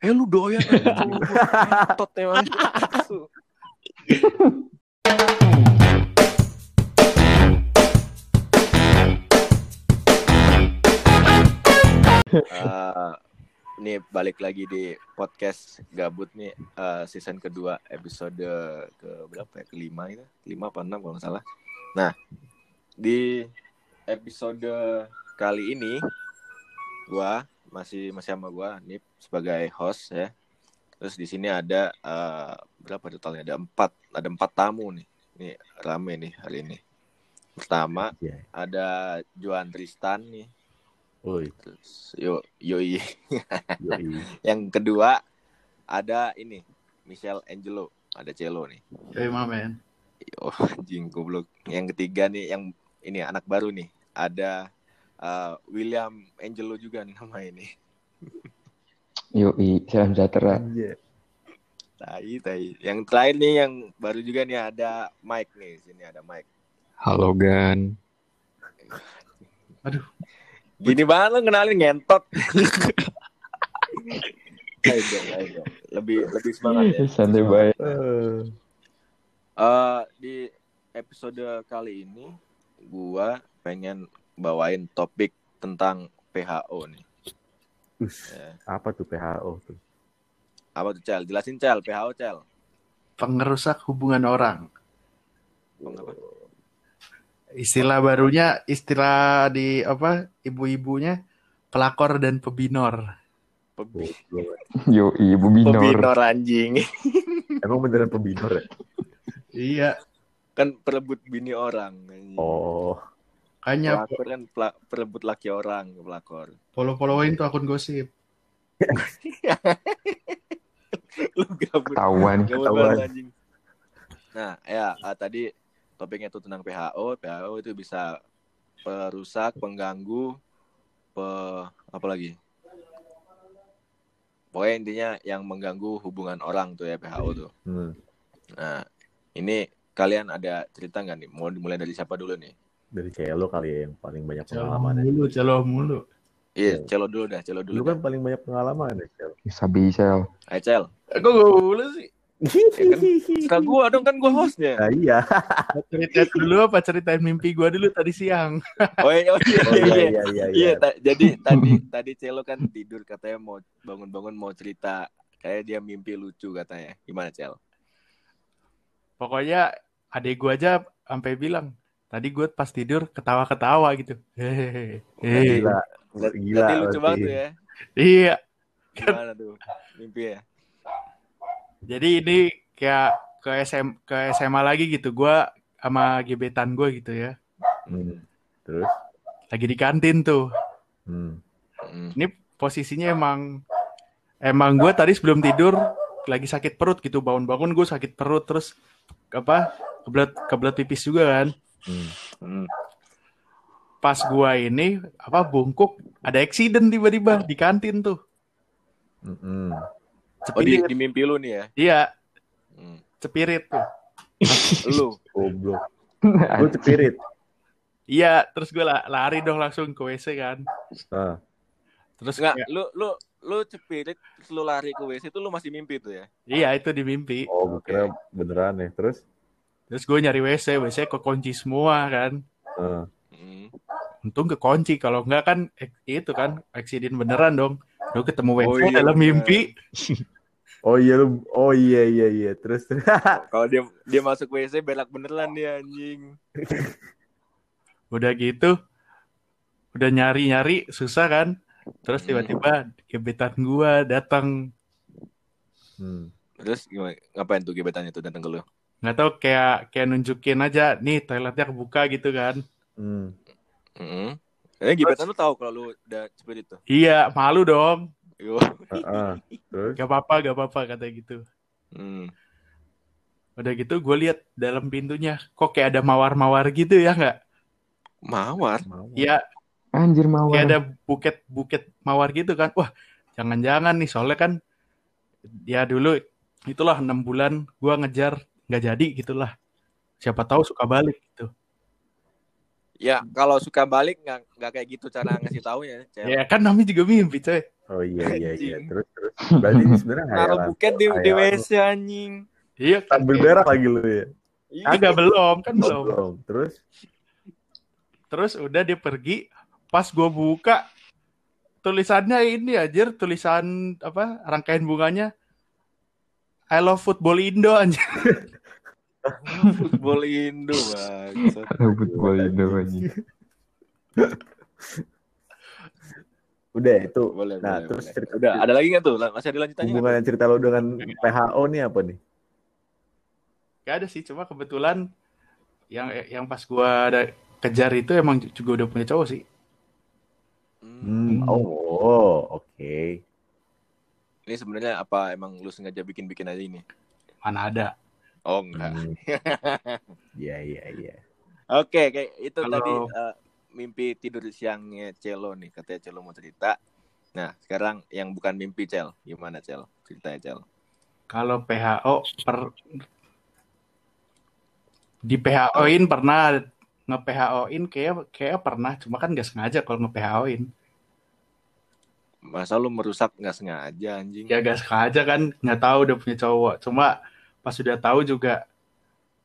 Eh lu doyan Tot emang. Uh, ini balik lagi di podcast gabut nih. Uh, season kedua episode ke berapa ya? Kelima itu kelima apa enam kalau nggak salah. Nah di episode kali ini gua masih masih sama gua Nip sebagai host ya. Terus di sini ada uh, berapa totalnya? Ada empat, ada empat tamu nih. Nih rame nih hari ini. Pertama Iya. ada Johan Tristan nih. Woi, Terus yo yoi. yoi. Yang kedua ada ini Michelle Angelo, ada Celo nih. Hey, my man. Yo, anjing goblok. Yang ketiga nih yang ini anak baru nih. Ada uh, William Angelo juga nih nama ini. Yoi, salam sejahtera. Iya. Tai, tai. Yang terakhir nih yang baru juga nih ada Mike nih. Sini ada Mike. Halo Gan. Gini banget lo kenalin ngentot. ayo dong, ayo dong. Lebih lebih semangat ya. Santai baik. Eh, Eh, di episode kali ini gua pengen bawain topik tentang PHO nih. Ya. apa tuh PHO tuh? Apa tuh Cel? Jelasin Cel, PHO Cel. Pengerusak hubungan orang. Apa? Istilah barunya, istilah di apa ibu-ibunya pelakor dan pebinor. Pebi Goblok. Yoi, Bu Binor. pebinor anjing. Emang beneran pembinor ya? Iya, kan perebut bini orang. Oh, kayaknya Pelakor kan pela- perebut laki orang, pelakor. follow-followin tuh akun gosip. Lu gabut. Ketahuan. Gabut Ketahuan. banget, anjing. Nah, ya ah, tadi topiknya itu tentang PHO. PHO itu bisa perusak, pengganggu, pe apa lagi? Pokoknya intinya yang mengganggu hubungan orang tuh ya PHO tuh. hmm. Nah, ini kalian ada cerita nggak nih? Mau dimulai dari siapa dulu nih? Dari Celo kali ya yang paling banyak Celo pengalaman. mulu, celo mulu. Iya, celo dulu dah, celo Lu dulu. kan dah. paling banyak pengalaman ya, Cel. Bisa bisa. Ayo, Cel. Eh, kok gue mulu sih? Cerita gua dong kan gua hostnya. Nah, iya. Cerita dulu apa ceritain mimpi gue dulu tadi siang? Oh iya, oh, iya, Oh, iya, iya, iya. iya, iya. Iya, ta- jadi tadi tadi Celo kan tidur katanya mau bangun-bangun mau cerita kayak dia mimpi lucu katanya. Gimana Cel? Pokoknya adik gue aja sampai bilang, tadi gue pas tidur ketawa-ketawa gitu. Hehehe. Hehehe. Gila. Berarti Gila. lucu berarti. banget tuh ya. Iya, Gimana tuh mimpi ya? jadi ini kayak ke SM ke SMA lagi gitu. Gue sama gebetan gue gitu ya. Hmm. Terus? Lagi di kantin tuh. Hmm. Mm. Ini posisinya emang emang gue tadi sebelum tidur lagi sakit perut gitu. Bangun-bangun gue sakit perut terus apa kebelet kebelet pipis juga kan. Hmm. Mm. Pas gua ini apa bungkuk ada accident tiba-tiba di kantin tuh. Hmm. Hmm. Oh di, Cepirit. di mimpi lu nih ya? Iya, Mm. cepirit tuh. Lu Goblok. Lu cepirit. Iya, terus gue lari dong langsung ke WC kan. Ah. Terus enggak, lu lu lu cepirit terus lu lari ke WC itu lu masih mimpi tuh ya? iya itu di mimpi. Oh, kira beneran ya. Terus? Terus gue nyari WC, WC kekunci semua kan. Mm. Untung kekunci, kalau enggak kan itu kan accident beneran dong. Lu ketemu WC Oh, iya, dalam bener. mimpi. Oh iya lu. Oh iya iya iya. Terus terus. Kalau dia dia masuk WC berak beneran dia anjing. Udah gitu, udah nyari-nyari susah kan. Terus Hmm. tiba-tiba gebetan gua datang. Hmm. Terus gimana? Ngapain tuh gebetannya tuh datang ke lu? Nggak tahu kayak kayak nunjukin aja, nih toiletnya kebuka gitu kan. Hmm. Mm. Eh gebetan lu tahu kalau lu udah cepirit tuh? Iya, malu dong. Gak apa-apa, gak apa-apa katanya gitu. Mm. Udah gitu gue lihat dalam pintunya kok kayak ada mawar-mawar gitu ya nggak? Mawar. Iya, Anjir mawar. kayak ada buket-buket mawar gitu kan. Wah, jangan-jangan nih soalnya kan ya dulu itulah enam bulan gua ngejar nggak jadi gitulah. Siapa tahu suka balik gitu. Ya kalau suka balik nggak nggak kayak gitu cara ngasih taunya. Cel. Ya kan namanya juga mimpi coy. Oh iya iya iya. Terus terus. Berarti ini sebenarnya hayalan. buket di, di. WC anjing. Iya kan. Berak lagi lu ya. Iya. Agak belum kan Oh, belum. belum. Terus Terus udah dia pergi. Pas gue buka tulisannya ini anjir tulisan apa rangkaian bunganya I love football Indo anjir. Football Indo bangsat. Bola Indo anjing. udah itu. Boleh, Nah, boleh, terus boleh. cerita- Udah, ada lagi nggak tuh? Masih ada lanjutannya? Hubungan cerita lo dengan PHO nih apa nih? Gak ada sih cuma kebetulan yang yang pas gua ada kejar itu emang juga udah punya cowok sih. Hmm. Hmm. Oh, oke. Ini sebenarnya apa emang lu sengaja bikin-bikin aja ini? Mana ada. Oh enggak. Hmm. Iya iya iya. Oke, kayak itu Kalau- tadi eh, mimpi tidur siangnya Celo nih, katanya Celo mau cerita. Nah, sekarang yang bukan mimpi Cel, gimana Cel? Ceritanya Cel. Kalau PHO per di PHO-in pernah nge-PHO-in kayak kayak pernah, cuma kan gak sengaja kalau nge-PHO-in. Masa lu merusak nggak sengaja anjing? Ya gak sengaja kan nggak tahu udah punya cowok. Cuma pas sudah tahu juga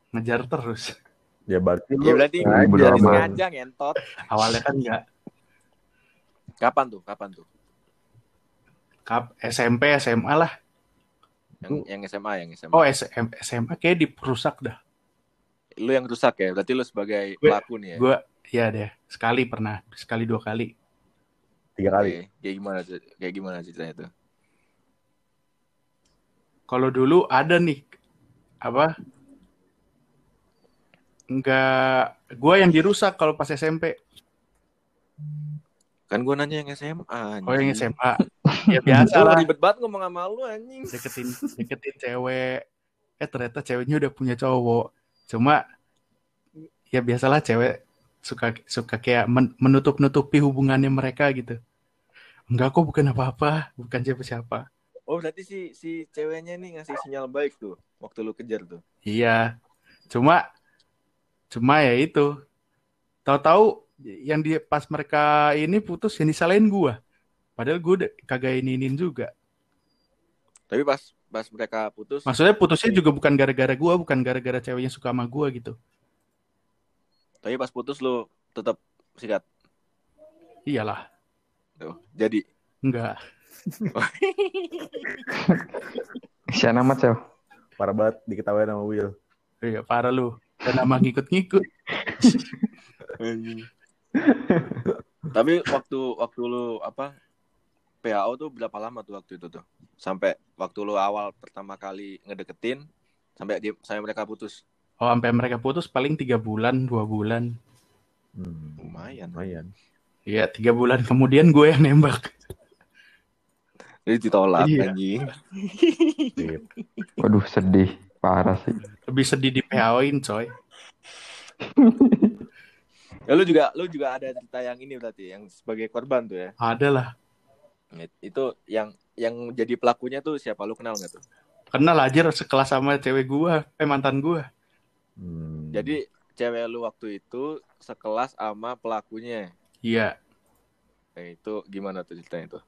ngejar terus. Ya berarti Ya lu berarti jadi amat. sengaja ngentot. Awalnya kan nggak Kapan tuh? Kapan tuh? kap SMP SMA lah. Yang yang SMA, yang SMA. Oh SM, SMA kayak diperusak dah. Lu yang rusak ya? Berarti lu sebagai Gue- pelaku nih ya? Gue ya deh sekali pernah sekali dua kali. tiga kali. Oke, Kayak gimana kayak gimana ceritanya tuh? Kalau dulu ada nih apa? Enggak, gue yang dirusak kalau pas SMP. Kan gua nanya yang SMA. Oh yang anjing. SMA. Ya biasa Lu lah. ribet banget ngomong sama lu anjing. Deketin, deketin cewek. Eh ternyata ceweknya udah punya cowok. Cuma ya biasalah cewek suka suka kayak men- menutup-nutupi hubungannya mereka gitu. Enggak kok bukan apa-apa, bukan siapa-siapa. Oh, berarti si si ceweknya nih ngasih sinyal baik tuh waktu lu kejar tuh. Iya. Cuma cuma ya itu. Tahu-tahu yang di pas mereka ini putus yang disalahin gua. Padahal gua kagak ini-inin juga. Tapi pas pas mereka putus, Maksudnya putusnya juga bukan gara-gara gua, bukan gara-gara ceweknya suka sama gua gitu. tapi pas putus lu tetap sikat. Iyalah, Tuh, jadi enggak. Kesian amat, Sel. Parah banget diketawain sama Will. Iya, parah lu. Dan nama ngikut-ngikut. Tapi waktu waktu lu apa PAO tuh berapa lama tuh waktu itu tuh? Sampai waktu lu awal pertama kali ngedeketin sampai dia sampai mereka putus. Oh, sampai mereka putus paling tiga bulan, dua bulan. Hmm. Lumayan. Lumayan. Iya, tiga bulan kemudian gue yang nembak. Jadi ditolak Iya. anjing. Waduh, sedih. Parah sih. Lebih sedih di PHO-in, coy. Ya lu juga lu juga ada cerita yang ini berarti yang sebagai korban tuh ya. Ada lah. Itu yang yang jadi pelakunya tuh siapa lu kenal nggak tuh? Kenal aja sekelas sama cewek gua, eh mantan gua. Hmm. Jadi cewek lu waktu itu sekelas sama pelakunya. Iya. Nah, itu gimana tuh ceritanya tuh?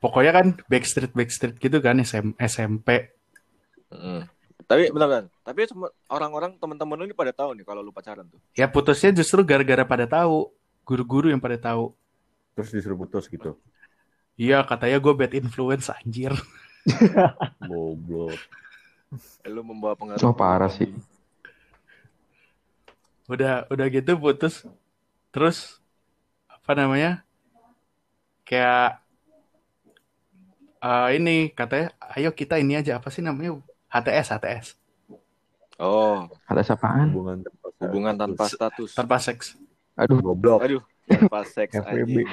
Pokoknya kan backstreet backstreet gitu kan SM, SMP. Mm. Tapi benar-benar. Tapi semua orang-orang teman-teman lu ini pada tahu nih kalau lu pacaran tuh. Ya putusnya justru gara-gara pada tahu. Guru-guru yang pada tahu. Terus disuruh putus gitu. Iya, katanya gue bad influence anjir. Goblok. Eh, Lu membawa pengaruh. Oh, parah sih. Udah udah gitu putus. Terus apa namanya? Kayak eh, ini katanya, ayo kita ini aja apa sih namanya? HTS, HTS. Oh, Ada sapaan? Hubungan tanpa hubungan tanpa status. Tanpa seks. Aduh, goblok. Aduh, tanpa seks FWB.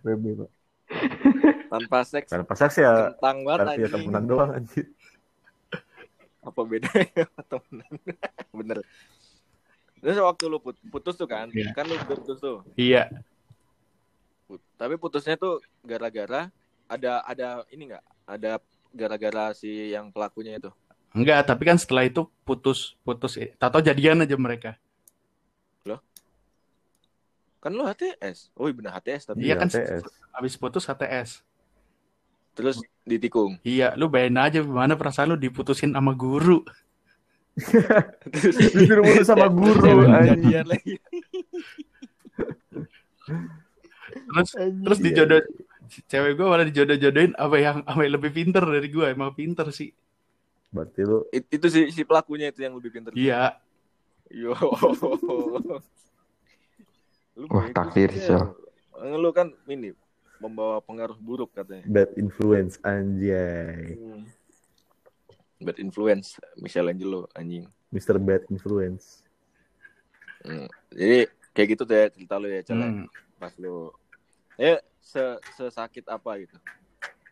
FWB, Pak. Tanpa seks. Tanpa seks ya Kentang banget ya temenan doang anjir. Apa bedanya sama temenan? Bener. Terus waktu lu put- putus tuh kan, Iya. kan lu udah putus tuh. Iya. Put- Tapi putusnya tuh gara-gara ada ada ini nggak? Ada gara-gara si yang pelakunya itu. Enggak, tapi kan setelah itu putus putus tato jadian aja mereka. Kan lo HTS. Oh iya benar HTS tapi Iya kan HTS. habis putus HTS. terus ditikung. Iya, lu bayangin aja gimana perasaan lu diputusin sama guru. Terus Disuruh putus sama guru. Cewek anjing. jadian lagi. terus terus Iya. dijodoh cewek gue malah dijodoh-jodohin apa yang apa yang lebih pinter dari gue emang pinter sih Berarti lu It- itu si si pelakunya itu yang lebih pintar. iya Yo. Lu Wah, takdir, sih, Sel. Cel. Lu kan ini membawa pengaruh buruk katanya. bad influence anjay. Hmm. Bad influence Michelangelo anjing. Mr. Bad Influence. Hmm. Jadi kayak gitu tuh ya cerita lu ya, Cel. ya? Hmm. Pas lu ya se sesakit apa gitu.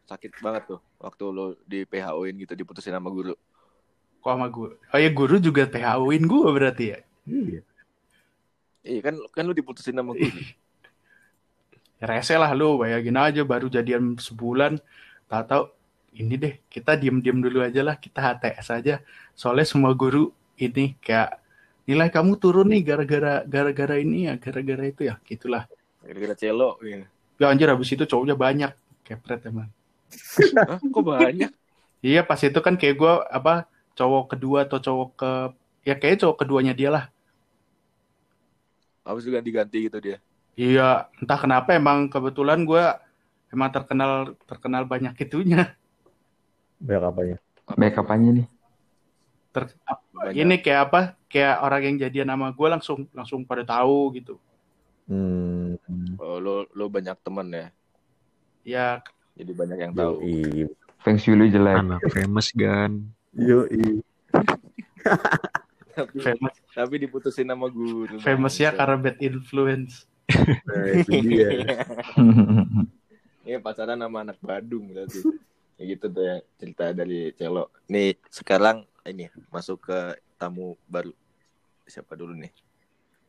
Sakit banget tuh waktu lu di PHO-in gitu diputusin sama guru. kok sama gue oh ya guru juga PHU-in gue berarti ya Iya. Iya kan kan lu diputusin sama guru. Ya, rese lah lu bayangin aja baru jadian sebulan tak tahu ini deh kita diem-diem dulu aja lah kita HTS aja soalnya semua guru ini kayak nilai kamu turun nih gara-gara gara-gara ini ya gara-gara itu ya gitulah Kira-kira celo gitu. Ya anjir habis itu cowoknya banyak kepret emang Hah, kok banyak? iya pas itu kan kayak gue apa cowok kedua atau cowok ke ya kayak cowok keduanya dia lah Habis itu ganti-ganti gitu dia. iya entah kenapa emang kebetulan gue emang terkenal terkenal banyak itunya Banyak apanya? Baik apanya nih? Ter- Banyak. ini kayak apa kayak orang yang jadian nama gue langsung langsung pada tahu gitu Hmm. Oh, lu lu banyak temen ya. ya Jadi banyak yang tahu. Yoi. Feng Shui lu jelek. Anak famous gan. Yoi. tapi, famous tapi diputusin sama guru. famous ya karena bad influence Nah, itu dia. Ini pacaran sama anak Badung berarti. Ya gitu tuh ya cerita dari Celo. Nih sekarang ini masuk ke tamu baru. Siapa dulu nih?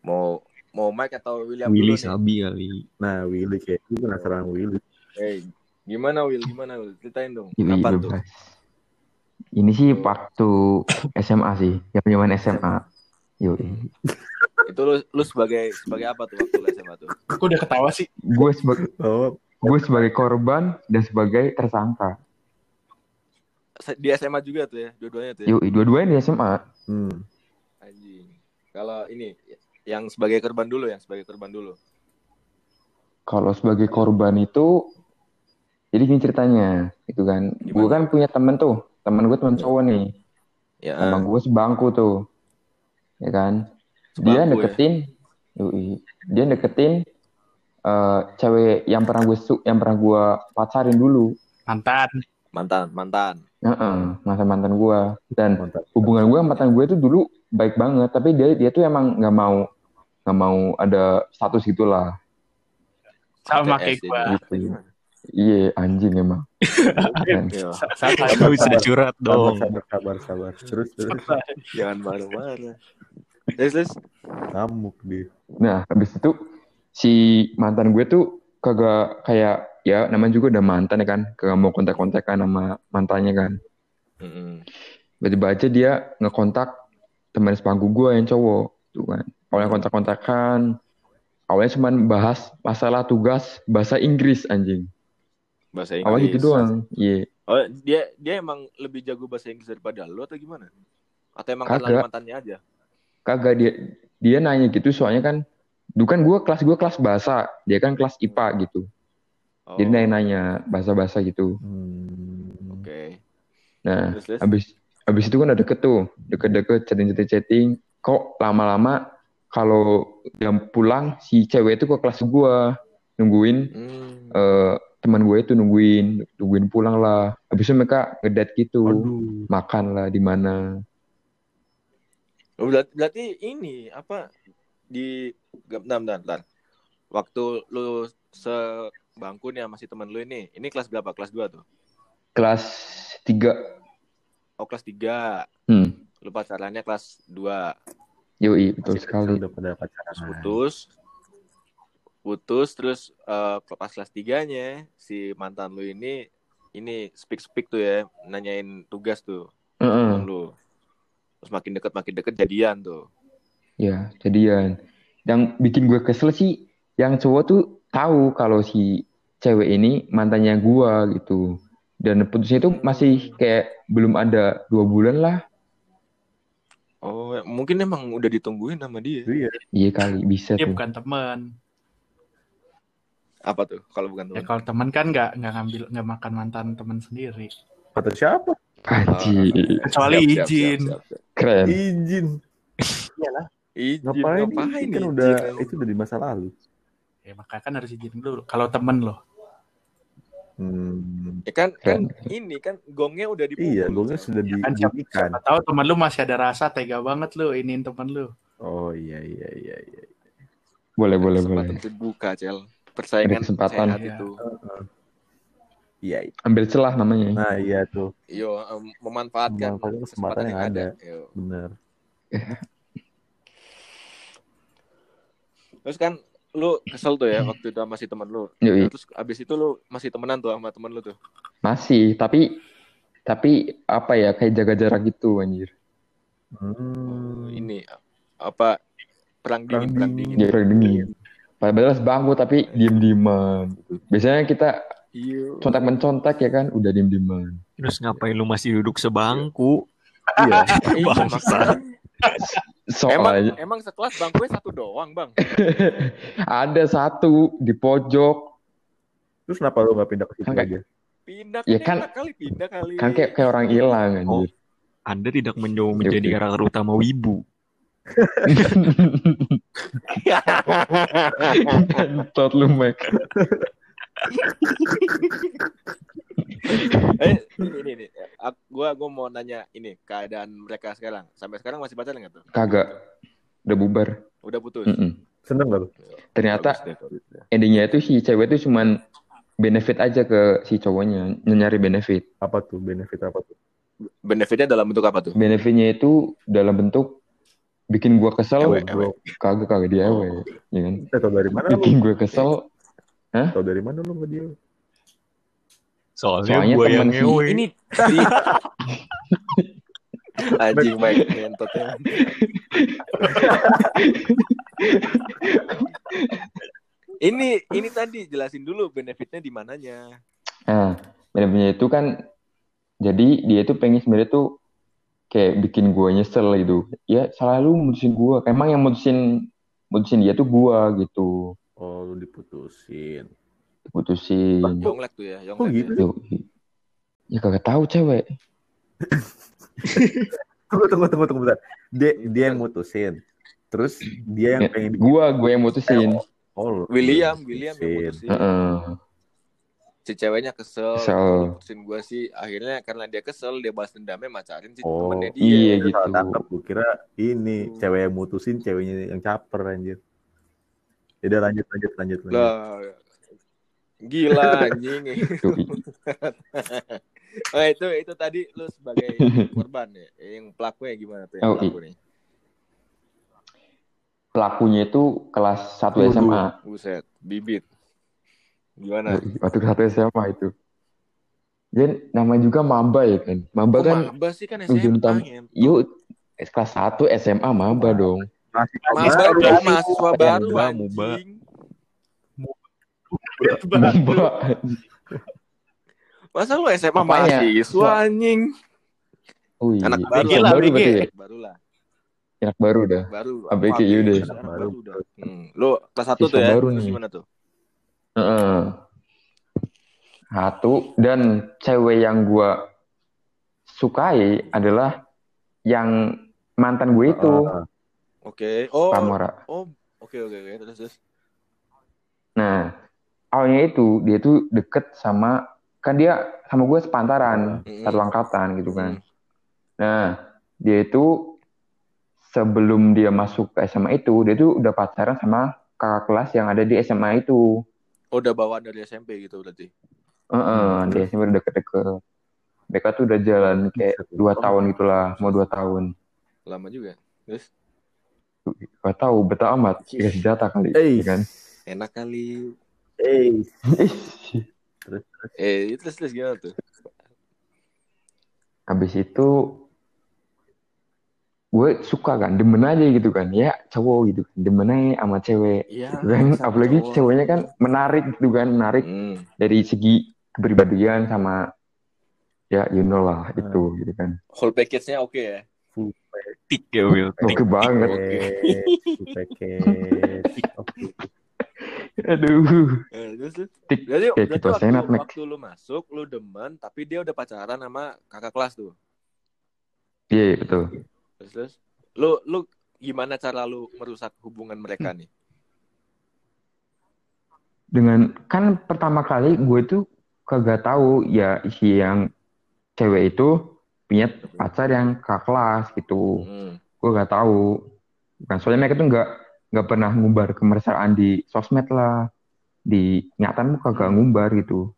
Mau mau Mike atau William Willy dulu nih? Sabi kali. Nah, Willy kayak gue penasaran Willy. Eh, gimana Will? Gimana Will? Ceritain dong. Yoi, Kapan tuh? Ini sih waktu SMA sih, yang zaman SMA. Yoi. Itu lu, lu sebagai sebagai apa tuh waktu lu SMA tuh? aku udah ketawa sih Gue sebagai Oh, gue sebagai korban dan sebagai tersangka. Di SMA juga tuh ya, dua-duanya tuh ya. Yoi, dua-duanya di SMA. hmm. Anjing. Kalau ini yang sebagai korban dulu, yang sebagai korban dulu. Kalau sebagai korban itu, jadi gini ceritanya, itu kan. Gue kan punya temen tuh, temen gue temen cowok nih. Ya, Sama gue sebangku tuh, ya kan. Dia ya? deketin, yoi, dia deketin eh, cewek yang pernah gue su yang pernah gue pacarin dulu. mantan mantan, mantan. Heeh, masa mantan gue dan Mantap. hubungan gue sama mantan gue itu dulu baik banget tapi dia dia tuh emang nggak mau nggak mau ada status gitulah sama kayak gue gitu iya anjing emang Iya. sama Aduh, sudah curhat Sabar, dong. sabar, sabar, sabar. Terus, terus. Jangan marah-marah. Terus, terus. Ngamuk dia. nah habis itu si mantan gue tuh kagak kayak ya namanya juga udah mantan ya kan kagak mau kontak-kontakan sama mantannya kan Mm-mm. tiba-tiba aja dia ngekontak teman sepangku gue yang cowok tuh kan awalnya kontak-kontakan awalnya cuman bahas masalah tugas bahasa Inggris anjing Bahasa Inggris. awalnya gitu doang iya Oh, dia dia emang lebih jago bahasa Inggris daripada lu atau gimana? Atau emang karena Kagak. mantannya aja? kagak dia dia nanya gitu soalnya kan dulu kan gue kelas gue kelas bahasa dia kan kelas IPA gitu Oh, jadi nanya-nanya bahasa-bahasa gitu Hmm. Oke. nah Terus, terus. habis habis itu kan udah deket tuh deket-deket chatting-chatting chatting kok lama-lama kalau jam pulang si cewek itu ke kelas gue nungguin Hmm. eh teman gue itu nungguin nungguin pulang lah habis itu mereka ngedate gitu Aduh. makan lah di mana Oh, berarti, berarti ini apa di bentar, bentar, bentar. Waktu lu sebangku nih sama si temen lu ini, ini kelas berapa? Kelas 2 tuh? kelas 3 Oh, kelas 3. hmm Lu pacarannya kelas 2. yoi betul Masih sekali Udah pada pacaran. Terus putus. Putus terus eh, pas kelas 3-nya si mantan lu ini ini speak speak tuh ya, nanyain tugas tuh. Heeh. temen lu. Terus makin deket makin deket jadian tuh. Ya, jadian. Yang bikin gue kesel sih, yang cowok tuh tahu kalau si cewek ini mantannya gua gitu. Dan putusnya itu masih kayak belum ada dua bulan lah. Oh, mungkin emang udah ditungguin sama dia. Iya. Iya kali, bisa Dia tuh. bukan teman. Apa tuh kalau bukan Ya teman? kalau teman kan nggak nggak ngambil nggak makan mantan teman sendiri. Kata siapa? Anjir, Kecuali Siap, siap, izin. siap, siap, siap. keren. Izin. Izin Ngapain? ngapain kan izin? udah itu udah di masa lalu. Ya makanya kan harus izin dulu. Kalau temen loh. Hmm. Ya kan, kan ini kan gongnya udah dipukul. Iya, gongnya sudah Ya kan siapa, tahu temen lu masih ada rasa tega banget lu iniin temen lu. Oh iya iya iya iya. Boleh, boleh, Kesempatan boleh. terbuka, Cel. Persaingan Ada kesempatan. sehat Iya. itu. Iya. Ambil celah namanya. Nah iya tuh, Yo, em, memanfaatkan, Memanfaatkan kesempatan yang ada. Yo. bener. Terus kan lu kesel tuh ya waktu itu sama si temen lu. Yoi. Terus abis itu lu masih temenan tuh sama temen lu tuh. Masih, tapi tapi apa ya kayak jaga jarak gitu anjir. Hmm. Ini apa perang Perang dingin, perang dingin. dingin. Jarak dingin. Padahal sebangku tapi diem dieman. Biasanya kita Iya. contak mencontak ya kan, udah diem dieman. Terus ngapain lu masih duduk sebangku? Iya. Iya, Bangsa. Makanya. Emang Soalnya emang sekelas bangkunya satu doang, Bang. ada satu di pojok Terus kenapa lu nggak pindah ke situ Kan aja? Pindah Ya kan, kan- enak kali pindah kali. kan kayak kayak orang hilang anjir. Anda tidak menjauh menjadi Oke. karakter utama wibu. Kentot lu Mac. eh, ini, ini, ini. Ak- Gua gua mau nanya ini keadaan mereka sekarang. Sampai sekarang masih pacaran nggak tuh? Kagak. Udah bubar. Udah putus. Mm-mm. Seneng gak lu? Ternyata endingnya itu si cewek itu cuman benefit aja ke si cowoknya, nyari benefit. Apa tuh benefit apa tuh? benefitnya dalam bentuk apa tuh? Benefitnya itu dalam bentuk bikin gua kesel, Ewe, kagak kagak dia ewe, ya kan? dari mana lu? Bikin gue kesel, Tau dari mana lu sama dia? Soalnya, Soalnya gue yang ngewe. Ini anjing Mike ngentotnya. ini ini tadi jelasin dulu benefitnya di mananya. Nah, benefitnya itu kan, jadi dia itu pengen sebenarnya tuh kayak bikin gua nyesel gitu. Ya selalu mutusin gua. Emang yang mutusin mutusin dia tuh gua gitu. Oh, lu diputusin. Putusin. Yonglek tuh ya, Kok Yonglek. gitu ya. Ya kagak tahu cewek. Tunggu, tunggu, tunggu, tunggu bentar. Dia, dia yang mutusin. Terus dia yang Ya, pengen Gua, gua yang mutusin. Oh, lu- William, William yang mutusin. mutusin. Heeh. Si ceweknya kesel, Kesel. mutusin gua sih. Akhirnya karena dia kesel, dia balas dendamnya macarin si Oh, temennya dia. iya gitu. salah tangkap. Gue kira ini cewek yang mutusin, ceweknya yang caper anjir. Ya udah lanjut, lanjut, lanjut, lanjut. Lah, gila anjing. Oh itu itu tadi lu sebagai korban ya, yang pelakunya gimana tuh yang Oh, pelaku nih? Pelakunya itu kelas 1 Waduh. SMA. Buset, bibit. Gimana? Waktu satu SMA itu. Dia namanya juga Mamba ya kan. Mamba Kok kan maba sih kan ujung SMA tam- ngen. yuk kelas 1 SMA Maba dong. Maba mahasiswa baru Muba, muba. Masa lu SMA Apanya? mahasiswa anjing? Oh iya. Anak baru baru BG. berarti ya? Baru lah, Anak baru dah. baru. Abg Apa, yaudah. anak Baru. baru udah. Hmm. Lu kelas 1 Siswa tuh ya? baru Terus nih. gimana tuh? Heeh. Satu dan cewek yang gua sukai adalah yang mantan gue itu, Ah, Oke. Oh. Pamora. Oh, oke oke oke. Terus terus. Nah, awalnya itu dia tuh deket sama kan dia sama gue sepantaran, Mm-mm. satu angkatan gitu kan. Hmm. Nah, dia itu sebelum dia masuk ke SMA itu, dia tuh udah pacaran sama kakak kelas yang ada di SMA itu. Oh, udah bawaan dari SMP gitu berarti. Heeh, dia SMP udah deket-deket. Mereka tuh udah jalan kayak dua tahun gitulah, mau dua tahun. Lama juga. Terus Gak tahu, betah amat. Dikasih jatah kali, Eh. ya kan? enak kali. Eh, Eh, terus terus gimana tuh? Habis itu gue suka kan demen aja gitu kan ya cowok gitu demen aja sama cewek Iya. gitu kan sama apalagi cowok. ceweknya kan menarik gitu kan menarik Hmm. dari segi kepribadian sama ya you know lah Hmm. itu gitu kan Whole package-nya oke ya. Ya Will. Tik. oke banget Paket, paket. Oke. Aduh Eh, terus, terus. Tik, Berarti, kayak berarti gitu waktu, senat waktu lu masuk, lu demen, tapi dia udah pacaran sama kakak kelas tuh. iya iya, betul Terus, terus. Lu, lu gimana cara lu merusak hubungan mereka nih? dengan kan pertama kali gue tuh kagak tahu ya si yang cewek itu punya pacar yang kakak kelas gitu Hmm. gue gak tahu bukan soalnya mereka tuh nggak nggak pernah ngumbar kemesraan di sosmed lah di nyatan tuh kagak ngumbar gitu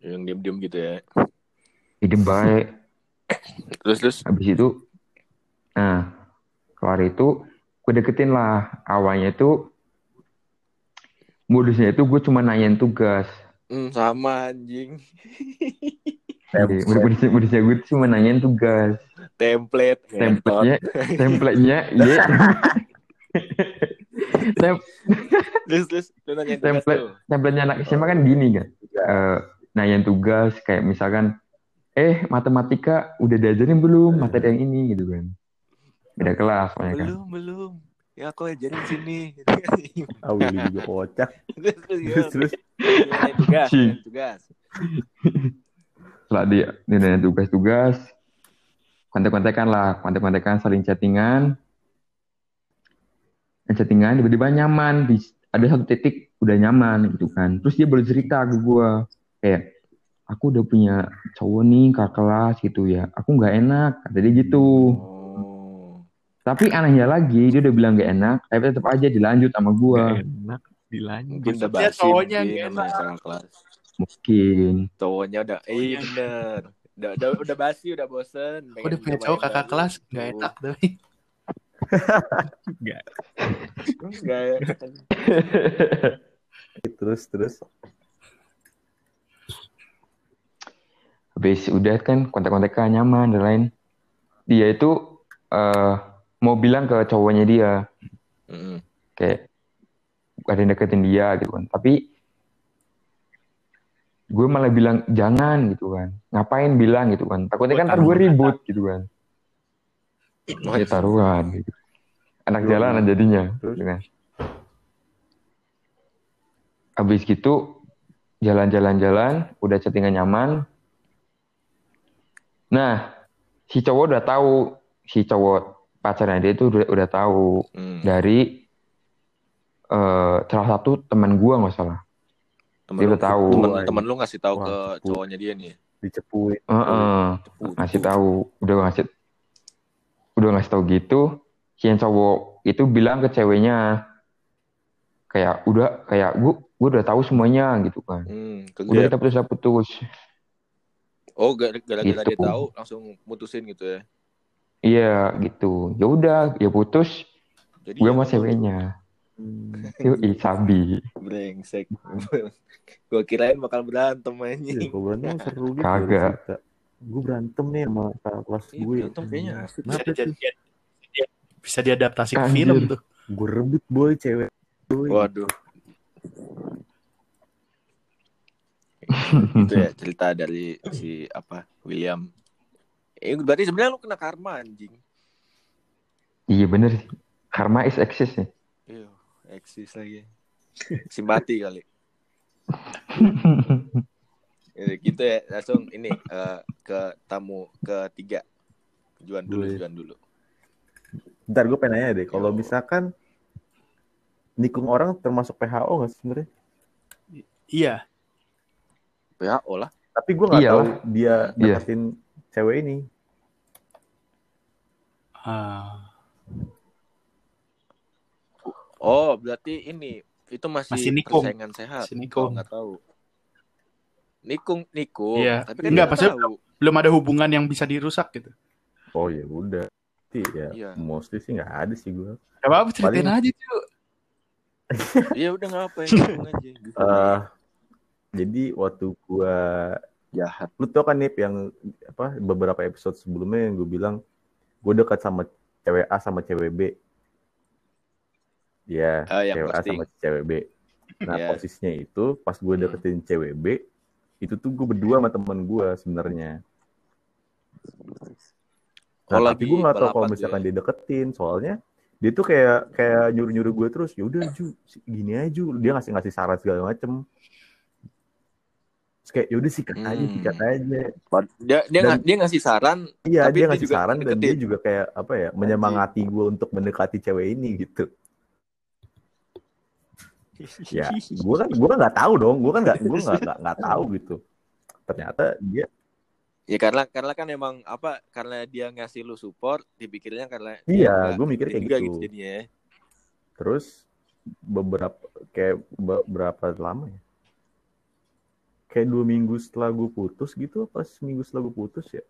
Yang diem-diem gitu ya. hidup baik Terus, terus. habis itu nah keluar itu gue deketin lah awalnya itu modusnya itu gue cuma nanyain tugas Hmm, sama anjing. Jadi, modusnya, modusnya gue cuma nanyain tugas Template. template-nya template-nya iya Terus. Lu Template. tuh. template-nya anak SMA kan gini kan Eh, nanyain tugas kayak misalkan eh matematika udah diajarin belum materi yang ini gitu kan beda kelas soalnya kan Belum, belum. Ya aku ajarin sini. Ah, Willy juga kocak. terus, terus, tugas, tugas. setelah dia dia nanya tugas-tugas kontek-kontekan lah kontek-kontekan saling chattingan Dan chattingan tiba-tiba nyaman di ada satu titik udah nyaman gitu kan terus dia baru cerita ke gua kayak aku udah punya cowok nih kakak kelas gitu ya aku nggak enak kata dia gitu Oh. tapi anehnya lagi dia udah bilang gak enak tapi tetap aja dilanjut sama gua Gak enak. Dilanjut. Maksudnya basi cowoknya mungkin nggak sama kakak kelas. mungkin Cowoknya udah, iya bener. Udah, udah, udah basi, udah bosen. Udah punya cowok kakak kelas nggak enak tapi Gak. Enggak ya. Terus, terus. habis udah kan kontak-kontakan nyaman dan lain dia itu eh, mau bilang ke cowoknya dia Mm-mm. kayak ada yang deketin dia gitu kan tapi gue malah bilang jangan gitu kan ngapain bilang gitu kan takutnya kan ntar gue ribut gitu kan ya taruhan gitu. Anak jalanan jadinya gitu kan habis gitu jalan-jalan-jalan udah chattingan nyaman nah si cowok udah tahu si cowok pacarnya dia itu udah, udah tahu Hmm. dari eh salah satu teman gua nggak salah Temen dia lu, udah tahu. Temen, temen lu ngasih tahu Wah, ke cepu. cowoknya dia nih. Dicepuin. Heeh, Cepu, ngasih tahu udah ngasih udah ngasih tahu gitu si yang cowok itu bilang ke ceweknya kayak udah kayak gua gua udah tahu semuanya gitu kan Hmm, udah dia. kita putus putus Oh, gara- gara-gara dia Gitu. tahu langsung mutusin gitu ya. iya gitu ya udah ya putus Jadi gue ya sama ceweknya Hmm. yuk sabi brengsek. Gua kirain bakal berantem anjing. kalau berantem seru gitu. Kagak. Gue berantem nih sama kakak kelas Iya, gue. berantem kayaknya asik. Bisa diadaptasi ke Anjir. film tuh. Gue rebut boy cewek. Boy. Waduh. itu ya cerita dari si apa William. Eh, berarti sebenarnya lu kena karma anjing. iya bener sih karma is exist ya Iya, eksis lagi. Simpati kali. Ya, gitu ya, langsung ini eh, ke tamu ketiga. Juan dulu, Boleh. Juan dulu. Ntar gue pengen nanya deh, kalau Yo. misalkan nikung orang termasuk PHO nggak sih sebenarnya? Iya, PHO lah. Tapi gue nggak tahu Iyalah. dia Iya. deketin cewek ini. Ah, Oh, berarti ini itu masih, Masih nikung. persaingan sehat. Masih Oh, nikung. nggak tahu. Nikung, nikung. Iya. Tapi kan Enggak, nggak tahu. belum ada hubungan yang bisa dirusak gitu. Oh ya udah. Berarti ya Iya. mostly sih nggak ada sih gue. Gak apa-apa ceritain Paling- aja cuy. Iya udah nikung aja. Gitu. Eh, jadi waktu gue Jahat. lu tau kan nih yang apa beberapa episode sebelumnya yang gue bilang gue dekat sama cewek A sama cewek B. Ya, Ah, yang cewek A posting. sama cewek B. Nah, Ya. posisinya itu pas gue Hmm. deketin cewek B, itu tuh gue berdua sama temen gue sebenarnya. Nah, tapi lagi gue nggak tahu kalau misalkan dia deketin, soalnya dia tuh kayak kayak nyuruh nyuruh gue terus. Ya udah Ju, gini aja Ju. Dia ngasih ngasih saran segala macem. Terus kayak yaudah sikat aja, Hmm. sikat aja. Dia dia Dan- dia ngasih saran Iya, Tapi dia dia ngasih juga saran dan ngedeketin. dia juga kayak apa ya, menyemangati gue untuk mendekati cewek ini gitu. Ya, gue kan gue kan nggak tahu dong, gue kan nggak gue nggak nggak tahu gitu. Ternyata dia Ya karena karena kan emang apa karena dia ngasih lu support, dipikirnya karena Iya, gua mikir kayak juga gitu. jadinya. ya. terus beberapa kayak beberapa lama ya. Kayak dua minggu setelah gue putus gitu, pas minggu setelah gue putus ya,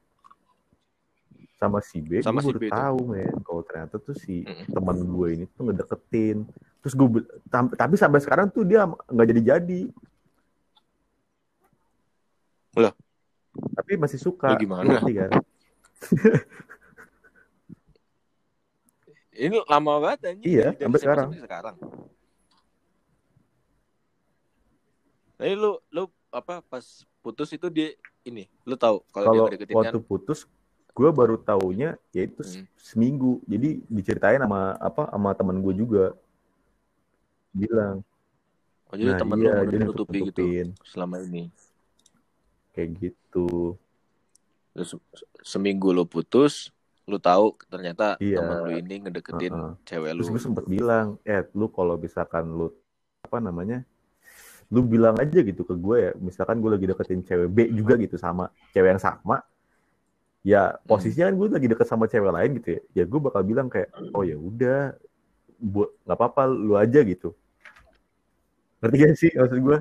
sama si B, Sama gue si baru B tahu men, kalau ternyata tuh si Mm-mm. teman gue ini tuh ngedeketin. Terus gue, tapi sampai sekarang tuh dia nggak jadi-jadi. Loh? Tapi masih suka. Lu gimana? Ngerti kan? Ini lama banget anjing. Iya, Dari sampai sekarang. sampai sekarang. Tapi lu lu apa pas putus itu dia ini, lu tahu kalau waktu kan? putus, gue baru taunya yaitu Hmm. seminggu. Jadi diceritain sama apa sama teman gue juga bilang. Oh, jadi nah temen iya, lu dia menutupi gitu selama ini. Kayak gitu. Terus seminggu lu putus, lu tahu ternyata Iya. temen lu ini ngedeketin Heeh. cewek lu. Terus gue sempet bilang, eh lu kalau misalkan lu apa namanya, lu bilang aja gitu ke gue ya, misalkan gue lagi deketin cewek B juga gitu sama cewek yang sama, ya posisinya kan gue lagi deket sama cewek lain gitu ya, ya gue bakal bilang kayak, oh ya udah, buat nggak apa-apa lu aja gitu. Ngerti gak sih maksud gue?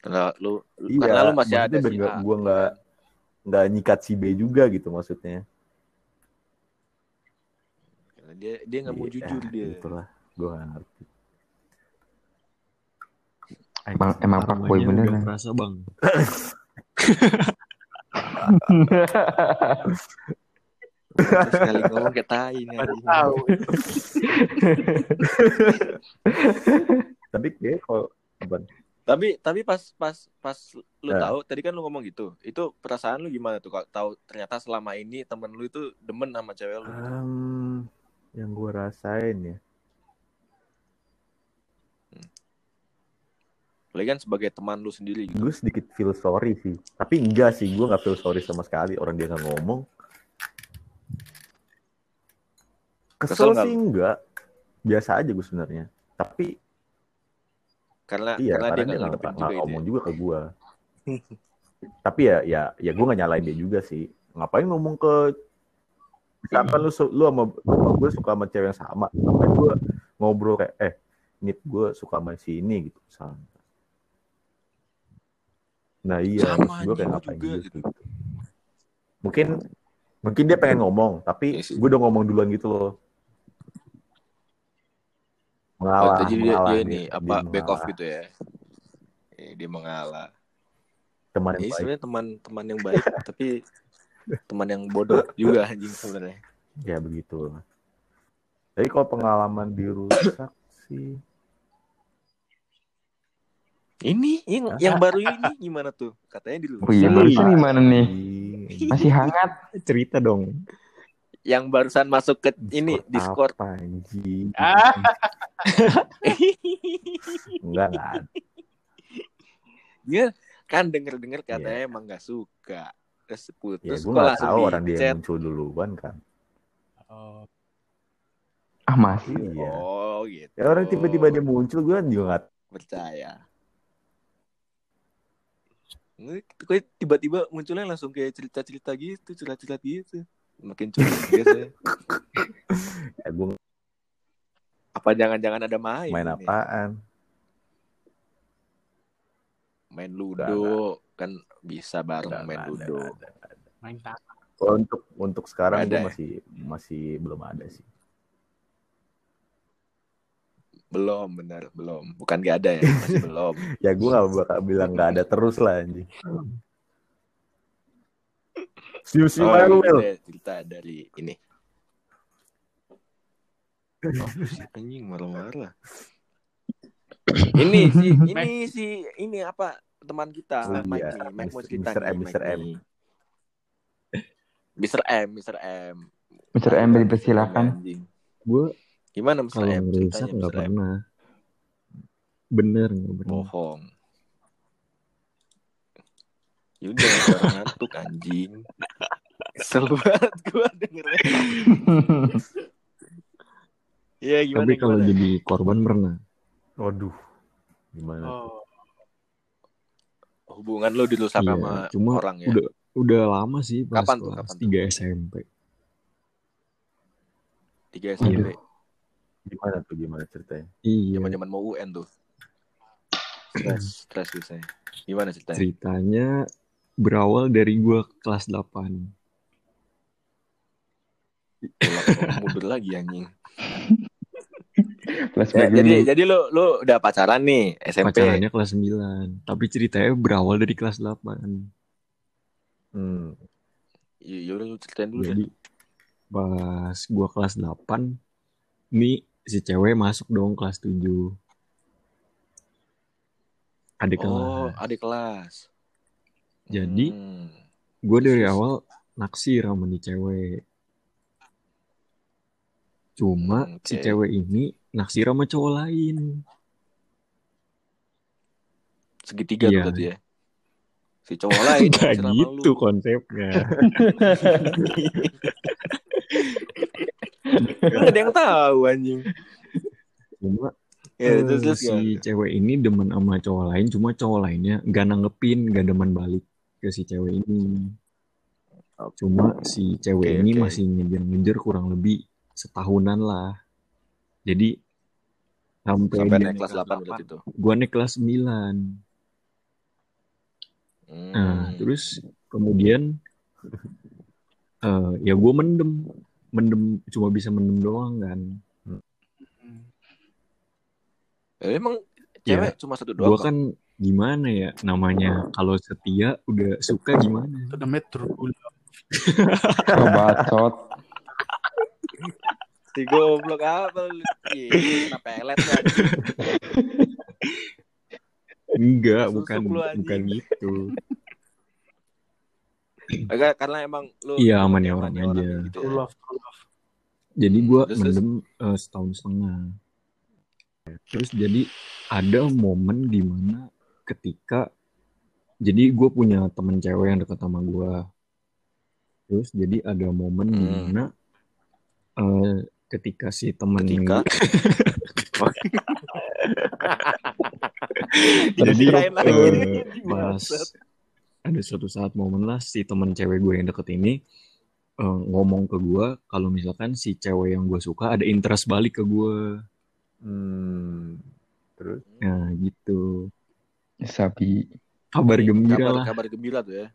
Karena lu Iya, karena lu masih ada si nggak- A. gue nggak nggak nyikat si B juga gitu maksudnya. Karena dia dia nggak mau Iya, jujur dia. Itulah, gue nggak ngerti. Emang emang pak boy bener? Kerasa bang. Terus sekali ngomong kayak tai nih, tahu. Tapi kayak kalau? Tapi tapi pas pas pas lu Ya. tahu tadi kan lu ngomong gitu. Itu perasaan lu gimana tuh kalau tahu ternyata selama ini temen lu itu demen sama cewek lu. Em, yang gue rasain ya, Apalagi kan sebagai teman lu sendiri gitu. gue sedikit feel sorry sih. Tapi enggak sih, gue nggak feel sorry sama sekali. Orang dia nggak ngomong. Kesel Kesel, sih enggak. Biasa aja gue sebenarnya. Tapi Karena iya, karena dia karena dia nggak ngadepin nggak juga ngomong juga ke gue. Tapi ya, ya, ya gue nggak nyalain dia juga sih. Ngapain ngomong ke misalkan lu lu sama, sama gue suka sama cewek yang sama, ngapain gue ngobrol kayak eh nit gue suka sama si ini gitu misalnya. Nah iya, Sama gue kayak ngapain juga, gitu. Mungkin mungkin dia pengen ngomong, tapi Iya gue udah ngomong duluan gitu loh. Oh, Mengalah, jadi dia, mengalah dia dia, nih dia apa back off gitu ya. Eh, dia mengalah. Teman Ini yang baik. sebenarnya teman teman yang baik tapi teman yang bodoh juga anjing sebenarnya. Ya begitu. Jadi kalau pengalaman dirusak sih, Ini yang yang baru ini gimana tuh? Katanya di Oh iya, gimana nih? Ih, Masih hangat. Cerita dong. Yang barusan masuk ke ini Discord. apa, anjing? Ah. Enggak, enggak ada. Dia kan denger-denger katanya Iya. emang gak suka. Terus Ya putus gue kok nggak langsung tahu orang dia chat. yang muncul duluan kan. Oh, Ah masih. Iya. Oh gitu. Ya orang tiba-tiba dia muncul gue kan juga nggak percaya. Tiba-tiba munculnya langsung kayak cerita-cerita gitu, cerita-cerita gitu. Makin curiga saya. ya, gue Apa jangan-jangan ada main? main apaan. Main ludo kan bisa bareng Nggak, main ada, ludo. nggak ada. main tak. Untuk untuk sekarang gue ada ya? masih masih belum ada sih. Belum benar, belum. Bukan gak ada ya, masih belum. Ya gue gak bakal bilang nggak ada terus lah anjing. Siu siu Oh, deh cerita dari ini. Apa sih anjing marah-marah. ini si ini si ini apa teman kita Oh, Mike iya. Mike mau Mr. cerita Mr. M, Mr. Mike M. Mr. M, Mr. M. Mr. M dipersilakan. Gue Gimana Mr. kalau M ceritanya nggak Mr. M? pernah. Bener nggak pernah. Bohong. Yaudah, gue ngantuk anjing. Kesel banget gue dengernya. Iya gimana Tapi kalau gimana? jadi korban pernah. Waduh. Gimana? Oh, Hubungan lo dirusak Iya, sama cuma orang ya? udah udah lama sih pas Kapan tuh, kelas kapan tuh? 3 SMP. Tiga SMP. Gimana tuh gimana ceritanya? Iya. Zaman-zaman mau UN tuh. Stres, stres biasanya. Gimana ceritanya? Ceritanya berawal dari gue kelas 8. Tolak mundur lagi anjing. Flashback Ya, jadi dulu. jadi lo lo udah pacaran nih SMP. Pacarannya kelas 9. Tapi ceritanya berawal dari kelas 8. Hmm. Ya ya udah lu ceritain dulu deh. Jadi pas gua kelas 8 nih si cewek masuk dong kelas 7. Adik Oh, kelas. adik kelas. Jadi Hmm. gue dari awal naksir sama nih cewek. Cuma Hmm, si cewek ini naksir sama cowok lain. segitiga tuh Iya. berarti ya. Si cowok lain Gak gitu konsepnya. Ada yang tahu anjing. Cuma Ya, eh, terus, si cewek ini demen sama cowok lain, cuma cowok lainnya gak nanggepin, gak demen balik ke si cewek ini. Cuma si cewek Oke, ini oke. masih ngejar-ngejar kurang lebih setahunan lah. Jadi sampai, Sampai naik kelas 8 berarti tuh. Gua naik kelas 9. Hmm. Nah, terus kemudian eh ya gue mendem, mendem cuma bisa mendem doang kan. Ya, emang Ya, cewek cuma satu doang. Pak? kan gimana ya namanya kalau setia udah suka gimana? itu namanya true love. Oh, bacot. Si goblok apa lu? Ih, kena pelet. Enggak, bukan bukan gitu. Enggak, karena emang lu Iya, aman ya orangnya aja. gitu ya. love, love. Jadi gue Terus, mendem eh, setahun setengah. Terus jadi ada momen di mana ketika jadi gue punya temen cewek yang deket sama gue. Terus jadi ada momen Hmm. di mana eh, ketika si temen Ketika jadi lagi eh, pas ada suatu saat momen lah si temen cewek gue yang deket ini eh, ngomong ke gue kalau misalkan si cewek yang gue suka ada interest balik ke gue Hmm. Terus? nah gitu Sapi. kabar gembira kabar, lah kabar gembira tuh ya.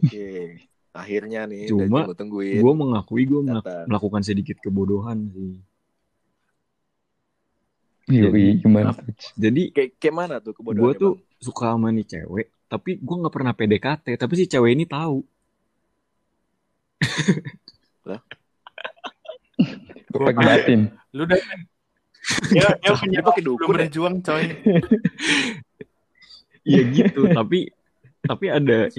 Oke. Akhirnya nih Cuma, udah tungguin. gue mengakui gue melakukan sedikit kebodohan sih Yoi, gimana tuh? jadi Kayak kayak mana tuh gue kebodohannya? tuh Bang? suka sama nih cewek tapi gue nggak pernah PDKT tapi si cewek ini tahu Pakai batin. Lu udah punya Dia pakai belum dukun ya? berjuang coy. Iya gitu tapi tapi ada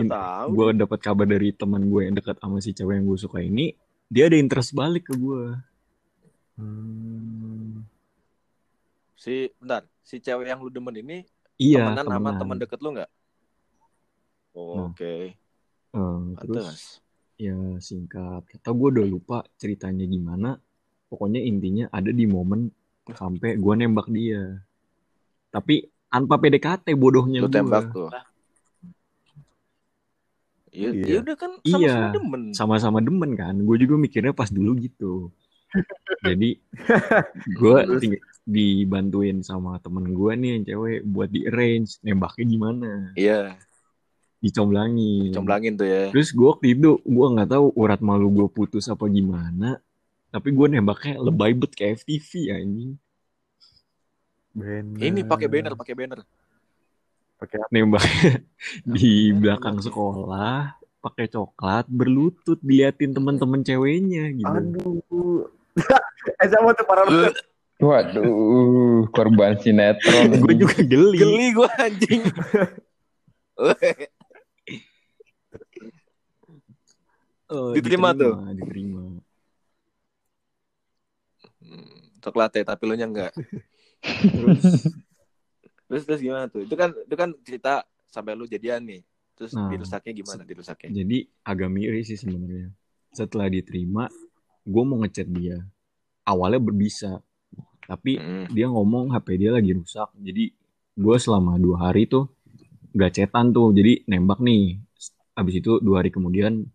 gue dapat kabar dari teman gue yang dekat sama si cewek yang gue suka ini dia ada interest balik ke gue Hmm. Si bentar, si cewek yang lu demen ini iya temenan sama temenan. teman deket lu nggak? Oh, Nah, Oke. Eh, terus Pantes. ya singkat kata gue udah lupa ceritanya gimana pokoknya intinya ada di momen sampai gue nembak dia tapi tanpa PDKT bodohnya Lu tembak tuh. Iya, Iya. iya udah kan Iya. sama-sama demen. sama-sama demen kan gue juga mikirnya pas dulu gitu jadi gue dibantuin sama temen gue nih yang cewek buat di arrange nembaknya gimana Iya, dicomblangin comblangin tuh ya. terus gue waktu itu gue nggak tahu urat malu gue putus apa gimana tapi gue nembaknya lebay bet kayak FTV anjing Banner. Ini pakai banner, pakai banner. Pakai apa? nembaknya di Banner, belakang banner. sekolah pakai coklat berlutut diliatin teman-teman ceweknya gitu Aduh. Eh sama tuh parah banget. Waduh, korban sinetron. gue juga geli. Geli gue anjing. Oh, Diterima tuh? Diterima. Hmm, Coklatnya tapi lu nya enggak. Terus Terus terus gimana tuh? Itu kan itu kan cerita sampai lu jadian nih. Terus Nah. dirusaknya gimana dirusaknya? jadi agak miris sih sebenarnya. Setelah diterima, gue mau ngechat dia. Awalnya berbisa, tapi Mm. dia ngomong HP dia lagi rusak. Jadi gue selama dua hari tuh gak chatan tuh. Jadi nembak nih. Abis itu dua hari kemudian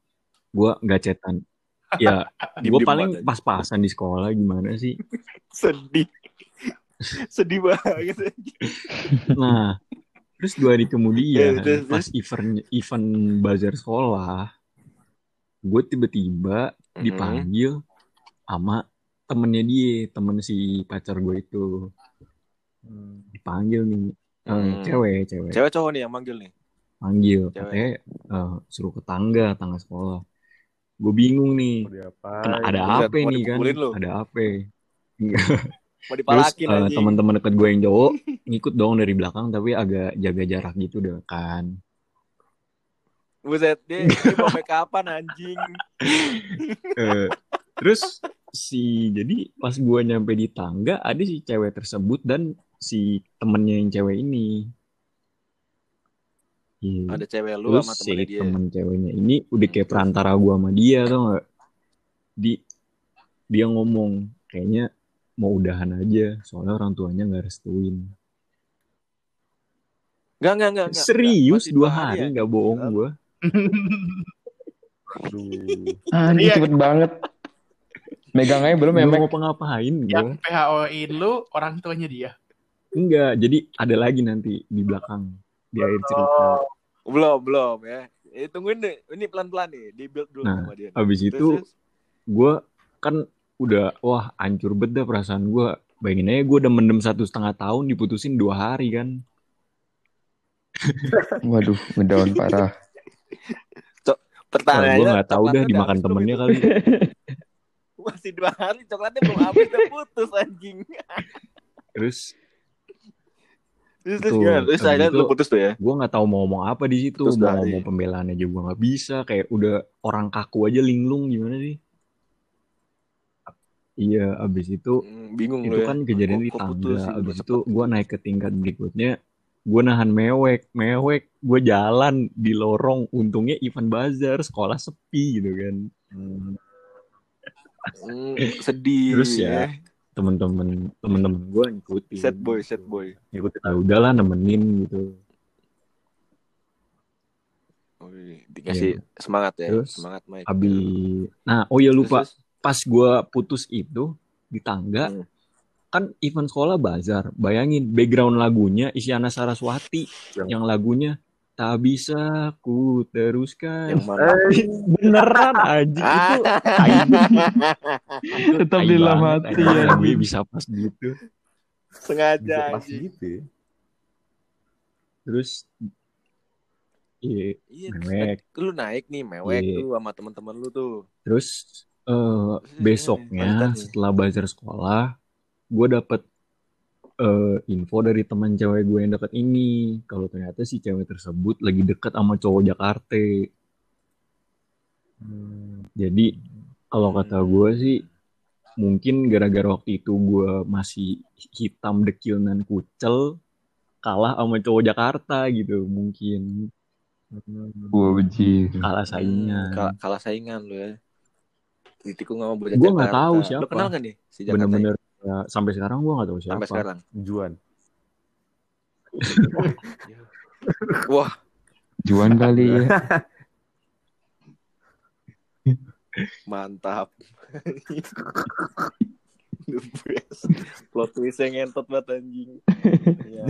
gue gak chatan. Ya, gue paling pas-pasan di sekolah gimana sih? Sedih. Sedih banget. Nah, terus dua hari kemudian Eh, terus, pas event event bazar sekolah, gue tiba-tiba dipanggil sama temennya dia, temen si pacar gue itu dipanggil nih, Eh, Hmm. cewek, cewek, Cewek cowok nih yang manggil nih. panggil, Cewek. katanya eh, suruh ke tangga, tangga sekolah. Gue bingung nih, kena ada apa nih kan? lu? Ada apa? Mau Terus dipalakin eh, anjing. teman-teman deket gue yang cowok ngikut dong dari belakang tapi agak jaga jarak gitu deh kan. Buset, dia, dia mau kapan anjing? Eh, terus si jadi pas gue nyampe di tangga ada si cewek tersebut dan si temennya yang cewek ini. Iya. Ada cewek lu Terus sama si temennya dia. temen ceweknya ini udah kayak perantara gue sama dia tau gak? Di dia ngomong kayaknya mau udahan aja soalnya orang tuanya nggak restuin. Enggak, enggak, enggak. enggak. Serius dua hari ya? nggak bohong gue. Aduh. Iya. cepet banget. Megang aja belum Belum memek. mau ngapain gue. Yang PHO-in lu orang tuanya dia. Enggak, jadi ada lagi nanti di belakang di akhir cerita. Belum, belum ya. Eh, tungguin deh. Ini pelan-pelan nih. Di build dulu Nah, sama dia. Habis Terus, itu gue kan udah wah hancur dah perasaan gue. Bayangin aja gue udah mendem satu setengah tahun diputusin dua hari kan. Waduh, ngedown parah. Wah, Pertanyaannya. gue nggak tahu dah dimakan temennya itu? kali. Masih dua hari coklatnya belum habis udah putus anjing. Terus Terus terus gimana? Terus akhirnya lu putus tuh ya? gue nggak tahu mau ngomong apa di situ. Terus Mau ngomong pembelaan aja gue nggak bisa. Kayak udah orang kaku aja linglung gimana sih? Iya, abis itu Hmm, bingung itu ya. kan kejadian Kok- di tangga sih, abis itu gue naik ke tingkat berikutnya gue nahan mewek mewek gue jalan di lorong untungnya event bazar sekolah sepi gitu kan Hmm, sedih. Terus ya, temen-temen temen-temen gue ngikutin Sad boy, sad boy. ngikutin ah, udahlah nemenin gitu Wih, dikasih semangat ya. Terus, semangat Mike. abis nah oh ya lupa Terus, pas gue putus itu di tangga Hmm. kan event sekolah bazar bayangin background lagunya Isyana Saraswati Yang- yang lagunya tak bisa ku teruskan yang mana? beneran aja itu tai banget. Itu Tetap dalam hati, anjing. ya. Lagunya bisa pas gitu Bisa Sengaja pas anjing. gitu ya. terus iya Iya, mewek lu naik nih mewek Iya. tuh sama teman-teman lu tuh. terus eh, Terus besoknya lanjutannya. setelah bazar sekolah gue dapet eh, info dari teman cewek gue yang deket ini kalau ternyata si cewek tersebut lagi deket sama cowok Jakarta Hmm. jadi kalau kata gue sih mungkin gara-gara waktu itu gue masih hitam dekil dan kucel kalah sama cowok Jakarta gitu mungkin Gua benci. kalah saingan Hmm, kal- kalah saingan lu ya. Ditikung sama bocah Gua nggak tahu siapa. kenal gak nih si Jakarta? bener-bener ya, sampai sekarang gue nggak tahu siapa Sampai sekarang. Juan. Wah, Juan kali ya. mantap. Plot twistnya ngentot banget anjing. ya.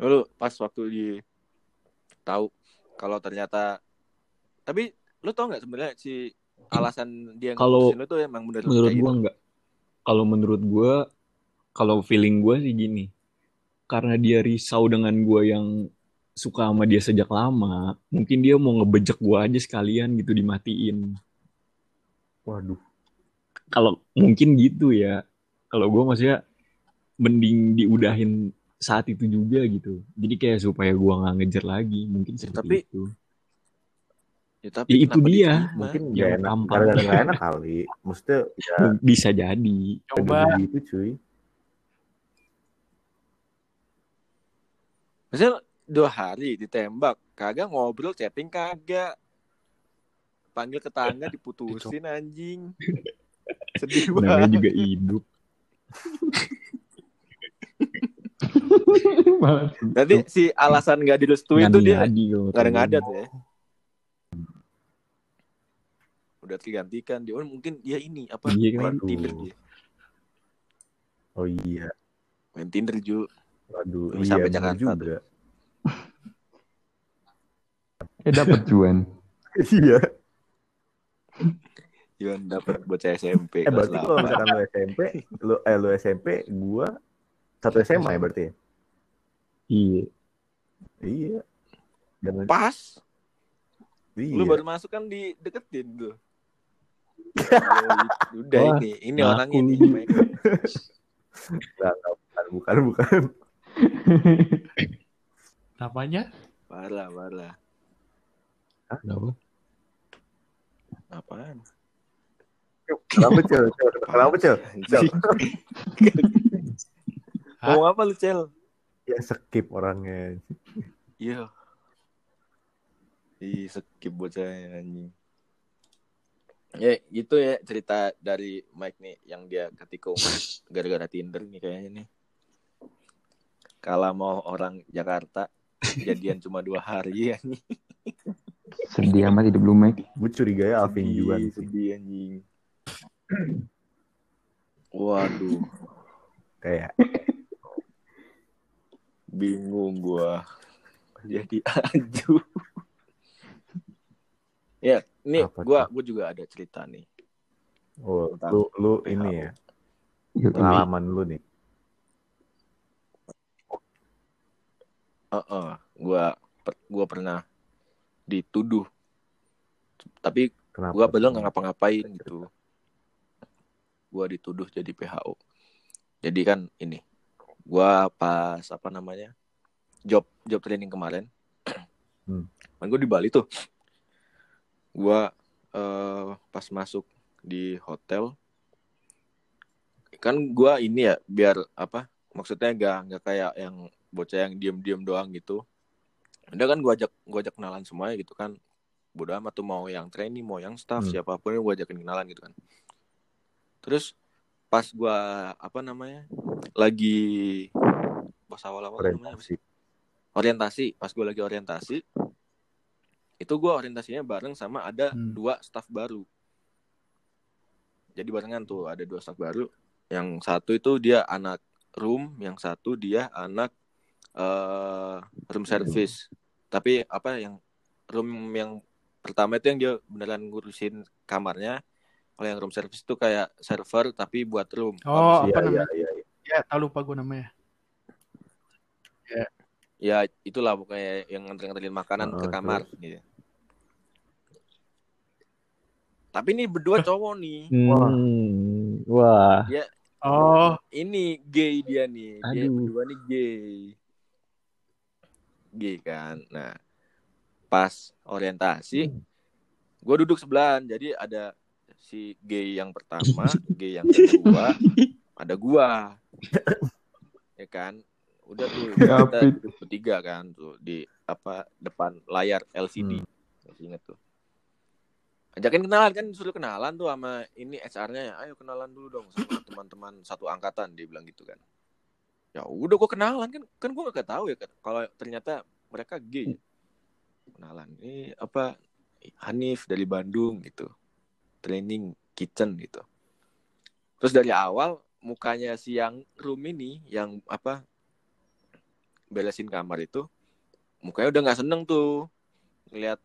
Lu pas waktu di tahu kalau ternyata tapi lu tau nggak sebenarnya si alasan dia Kalau- lu tuh emang bener menurut kayak gue gitu? nggak kalau menurut gue kalau feeling gue sih gini karena dia risau dengan gue yang suka sama dia sejak lama, mungkin dia mau ngebejek gue aja sekalian gitu dimatiin. Waduh. Kalau mungkin gitu ya. Kalau gue maksudnya mending diudahin saat itu juga gitu. Jadi kayak supaya gue nggak ngejar lagi, mungkin seperti tapi itu. Ya, tapi Ya, itu dia. diterima? Mungkin Yang gak enak. gampang. Gara-gara gak enak kali. Maksudnya ya Bisa jadi. Coba gitu cuy. Maksudnya dua hari ditembak, kagak ngobrol, chatting kagak. Panggil tetangga diputusin anjing. Sedih Namanya banget. juga hidup. Nanti si alasan gak direstui Nggak itu dia ngadi kalau gak ada ngadat gue. ya. Udah tergantikan dia. Oh, mungkin dia ini apa Iya main kan? Tinder dia. Oh iya. Main Tinder Ju. Waduh. Belum Iya sampai Jakarta juga. eh dapat cuan. Iya. Iwan dapat bocah SMP Eh berarti kalau 8. misalkan lu SMP, lu eh lu SMP, gua satu SMA ya berarti ya? Iya. Iya. Dan Pas, iya. lu baru masuk kan dideketin tuh. Oh, Udah Wah, ini, ini ngaku orangnya nih. lu. Mike. Nggak, nggak, bukan, bukan, bukan. namanya Parah, parah. Kenapa? Apaan? Kenapa? Cel? Kenapa cel? Hah? Ngomong apa lu, Cel? Ya skip orangnya. Iya. Ih, skip bocahnya anjing. Ya, gitu ya cerita dari Mike nih yang dia ketikung gara-gara Tinder nih kayaknya nih. Kalau mau orang Jakarta jadian cuma dua hari ya nih. Sedih amat hidup lu, Mike. Gue curiga ya Alvin juga sih. sedih anjing. Waduh, Kayak bingung gua. Jadi aju. ya, ini Apa gua gua juga ada cerita nih. oh, Tentang lu lu ini ya Yuk, pengalaman lu nih. Heeh, gua per- gua pernah dituduh. Tapi Kenapa? gua belum nggak ngapa-ngapain gitu. Gua dituduh jadi PHO. Jadi kan ini, gua pas apa namanya? job job training kemarin. Hmm. Kan gua di Bali tuh. Gua eh, pas masuk di hotel kan gua ini ya biar apa? Maksudnya nggak nggak kayak yang bocah yang diem-diem doang gitu. Udah kan gua ajak gua ajak kenalan semuanya gitu kan. Bodo amat tuh mau yang training, mau yang staff, Hmm. siapa pun gua ajakin kenalan gitu kan. Terus pas gua apa namanya? Lagi pas awal-awal namanya apa sih? Orientasi. Orientasi, pas gua lagi orientasi itu gua orientasinya bareng sama ada Hmm. dua staff baru. Jadi barengan tuh ada dua staff baru. Yang satu itu dia anak room, yang satu dia anak eh room service. Tapi apa yang room yang pertama itu yang dia beneran ngurusin kamarnya. Kalau yang room service itu kayak server tapi buat room. Oh, Iya, apa iya, namanya? iya. iya. Ya tahu lupa gue namanya Ya itulah pokoknya yang nganterin makanan Heeh, ke kamar. Gitu. Tapi ini berdua cowok nih. Hmm, wah. oh Ini gay dia nih. Dia Aduh. berdua nih gay. Gay kan. Nah, pas orientasi, gue duduk sebelahan. Jadi ada si gay yang pertama, gay yang kedua, ada gua. Ya kan? Udah tuh Ya, kita duduk bertiga kan tuh di apa depan layar LCD. Masih inget tuh. Ajakin kenalan kan suruh kenalan tuh sama ini HR-nya. Ayo kenalan dulu dong sama teman-teman satu angkatan dia bilang gitu kan. Ya udah gua kenalan kan kan gua gak tahu ya kalau ternyata mereka gay. Kenalan. Ini apa Hanif dari Bandung gitu. Training kitchen gitu. Terus dari awal mukanya si yang room ini yang apa beresin kamar itu mukanya udah nggak seneng tuh. Ngeliat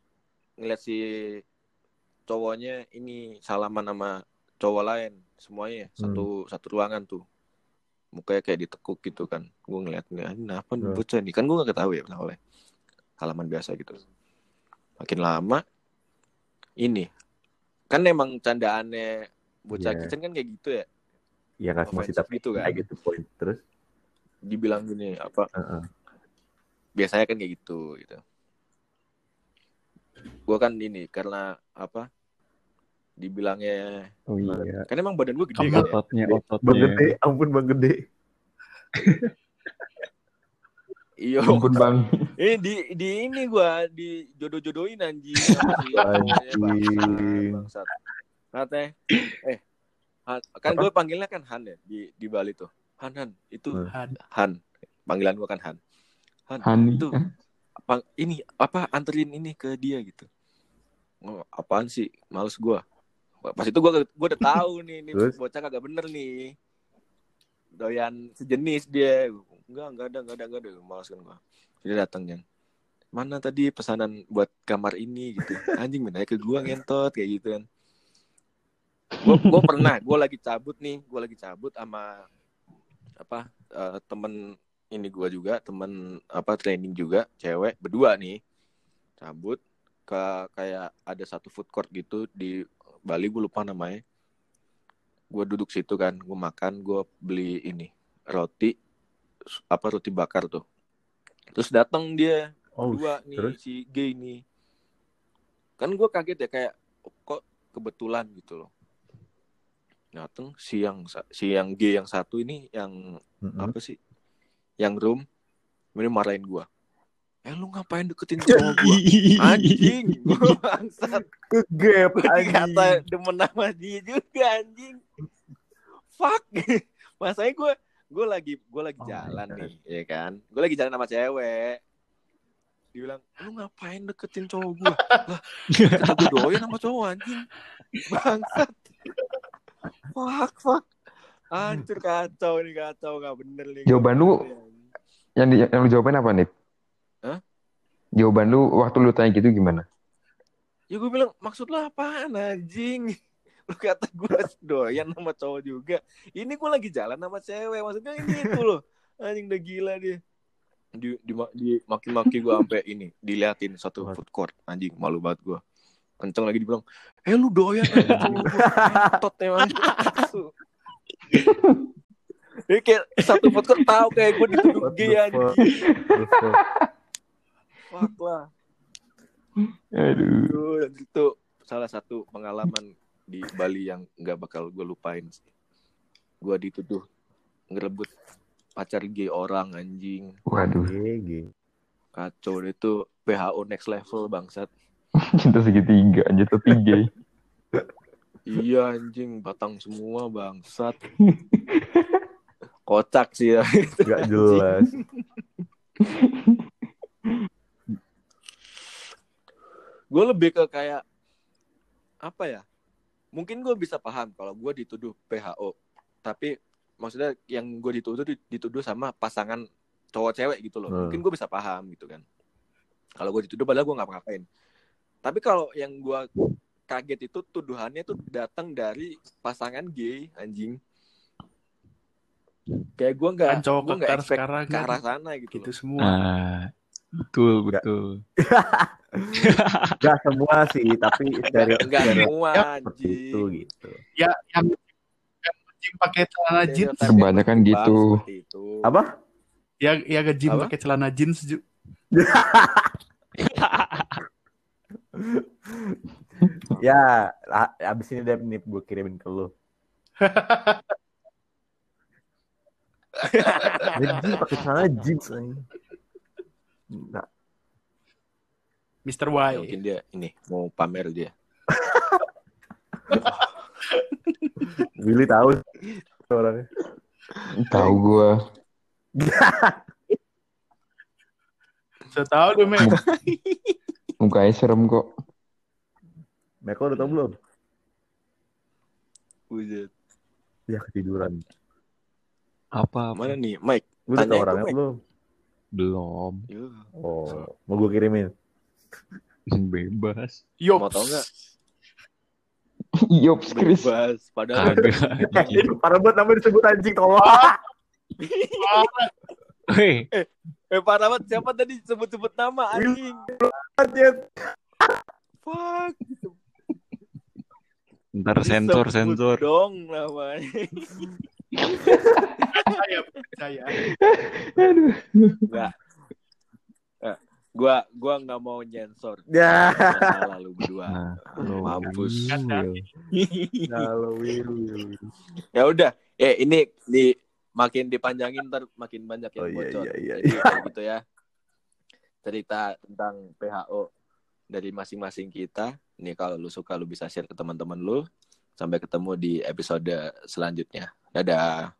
ngeliat si cowoknya ini salaman sama cowok lain semuanya satu satu ruangan tuh. Mukanya kayak ditekuk gitu kan gue ngeliat nih "Ah, ini apa nih Hmm. bocah nih? Kan gue nggak tahu ya oleh halaman biasa gitu. Makin lama ini kan emang candaannya bocah Iya. kitchen kan kayak gitu ya ya nggak semua sih tapi gitu kan. kayak gitu poin terus dibilang gini apa Heeh. biasanya kan kayak gitu gitu gue kan ini karena apa dibilangnya Oh iya. kan emang badan gue gede Kamu- kan ya. Ototnya, bang ototnya. gede ampun bang gede iya Ampun bang. ini di di ini gue di jodoh-jodohin anjing sama si- Anjing. bangsat katanya eh Han- kan gue panggilnya kan Han ya di di Bali tuh. Han Han. Itu Hmm. Han. Han. Panggilan gue kan Han. Han. Hani. itu apa ini apa anterin ini ke dia gitu. Oh, apaan sih? Males gua. Pas itu gua gua udah tahu nih ini bocah kagak bener nih. Doyan sejenis dia. Enggak enggak ada enggak ada enggak ada. Males kan gua. Dia datang yang mana tadi pesanan buat kamar ini? gitu. Anjing minta ke gua ngentot kayak gitu kan gua, gua pernah gua lagi cabut nih gua lagi cabut sama apa eh, temen ini gua juga temen apa training juga cewek berdua nih. Cabut ke kayak ada satu food court gitu di Bali gue lupa namanya. Gue duduk situ kan gue makan gue beli ini roti apa roti bakar tuh. Terus datang dia oh dua nih terus? si gay nih. Kan gue kaget ya kayak oh, kok kebetulan? gitu loh datang si yang si yang gay yang satu ini yang Mm-mm. apa sih? Yang room kemudian marahin gua. Eh lu ngapain deketin cowok gua? Anjing gua bangsat. Ke gap gua dikata demen sama dia juga anjing. Fuck. Masanya gua gua lagi gua lagi Oh jalan nih ya kan? Gua lagi jalan sama cewek. Dibilang lu ngapain deketin cowok gua? Lah kita doyan sama cowok anjing. Bangsat fuck fuck hancur kacau nih kacau nggak bener nih Jawaban lu- Yang, di, yang lu jawabin apa nih? Hah? Jawaban lu waktu lu tanya gitu gimana? Ya gue bilang maksud lo apaan anjing? Lu kata gue doyan sama cowok juga. Ini gue lagi jalan sama cewek. Maksudnya ini itu loh. Anjing udah gila dia. Di, di, di maki-maki gue sampai ini diliatin satu food court anjing malu banget gue kenceng lagi dibilang eh lu doyan Ngentot emang Ini kayak satu court tahu kayak gue dituduh gay anjing fuck? Lah Aduh. Itu salah satu pengalaman di Bali yang nggak bakal gue lupain sih. Gue dituduh ngerebut pacar gay orang anjing Waduh. Kacau itu PHO next level bangsat Cinta segitiga aja tuh tiga. iya anjing batang semua bangsat kocak sih ya Gak jelas. gue lebih ke kayak apa ya mungkin gue bisa paham kalau gue dituduh PHO tapi maksudnya yang gue dituduh dituduh sama pasangan cowok cewek gitu loh Hmm. mungkin gue bisa paham gitu kan kalau gue dituduh padahal gue nggak ngapain tapi kalau yang gue kaget itu tuduhannya tuh datang dari pasangan gay anjing kayak gue nggak Kan gue nggak expect sekarang ke kan arah sana gitu, gitu loh. semua. Ah, betul, betul. Gak semua sih, tapi dari nggak semua itu gitu. Ya yang yang ngejim pakai celana jeans, Kebanyakan berkembang gitu. Apa? ya ya Apa? pakai celana jeans Ya, a- abis ini deh nih gue kirimin ke lu. Jadi pakai celana jeans. Nah, Mr. Ya, Y. mungkin dia ini mau pamer dia. Willy tahu orangnya. Tahu gua. Saya tahu dong, men. Mukanya serem kok. Meko udah tau belum? Buset. Ya ketiduran. Apa? Mana nih, Mike? Lu udah tau orangnya Mike. belum? Belum. Yuh, Oh, mau gue kirimin. Bebas. Yo. mau tau nggak? Yops, Chris. Bebas. Padahal. Parah banget namanya disebut anjing tolong. Hei, Eh Pak Rahmat siapa tadi sebut-sebut nama anjing? Anjir. Fuck. Ntar sensor sensor. Dong namanya. Saya percaya. Aduh. Enggak. Eh, gua gua nggak mau nyensor. Ya. Masalah lu berdua. Nah, Mampus. Ya udah. Eh ini di makin dipanjangin ntar makin banyak yang Oh, iya, bocor. iya, iya, Jadi kayak gitu ya. Cerita tentang PHO dari masing-masing kita. Nih kalau lu suka lu bisa share ke teman-teman lu. Sampai ketemu di episode selanjutnya. Dadah.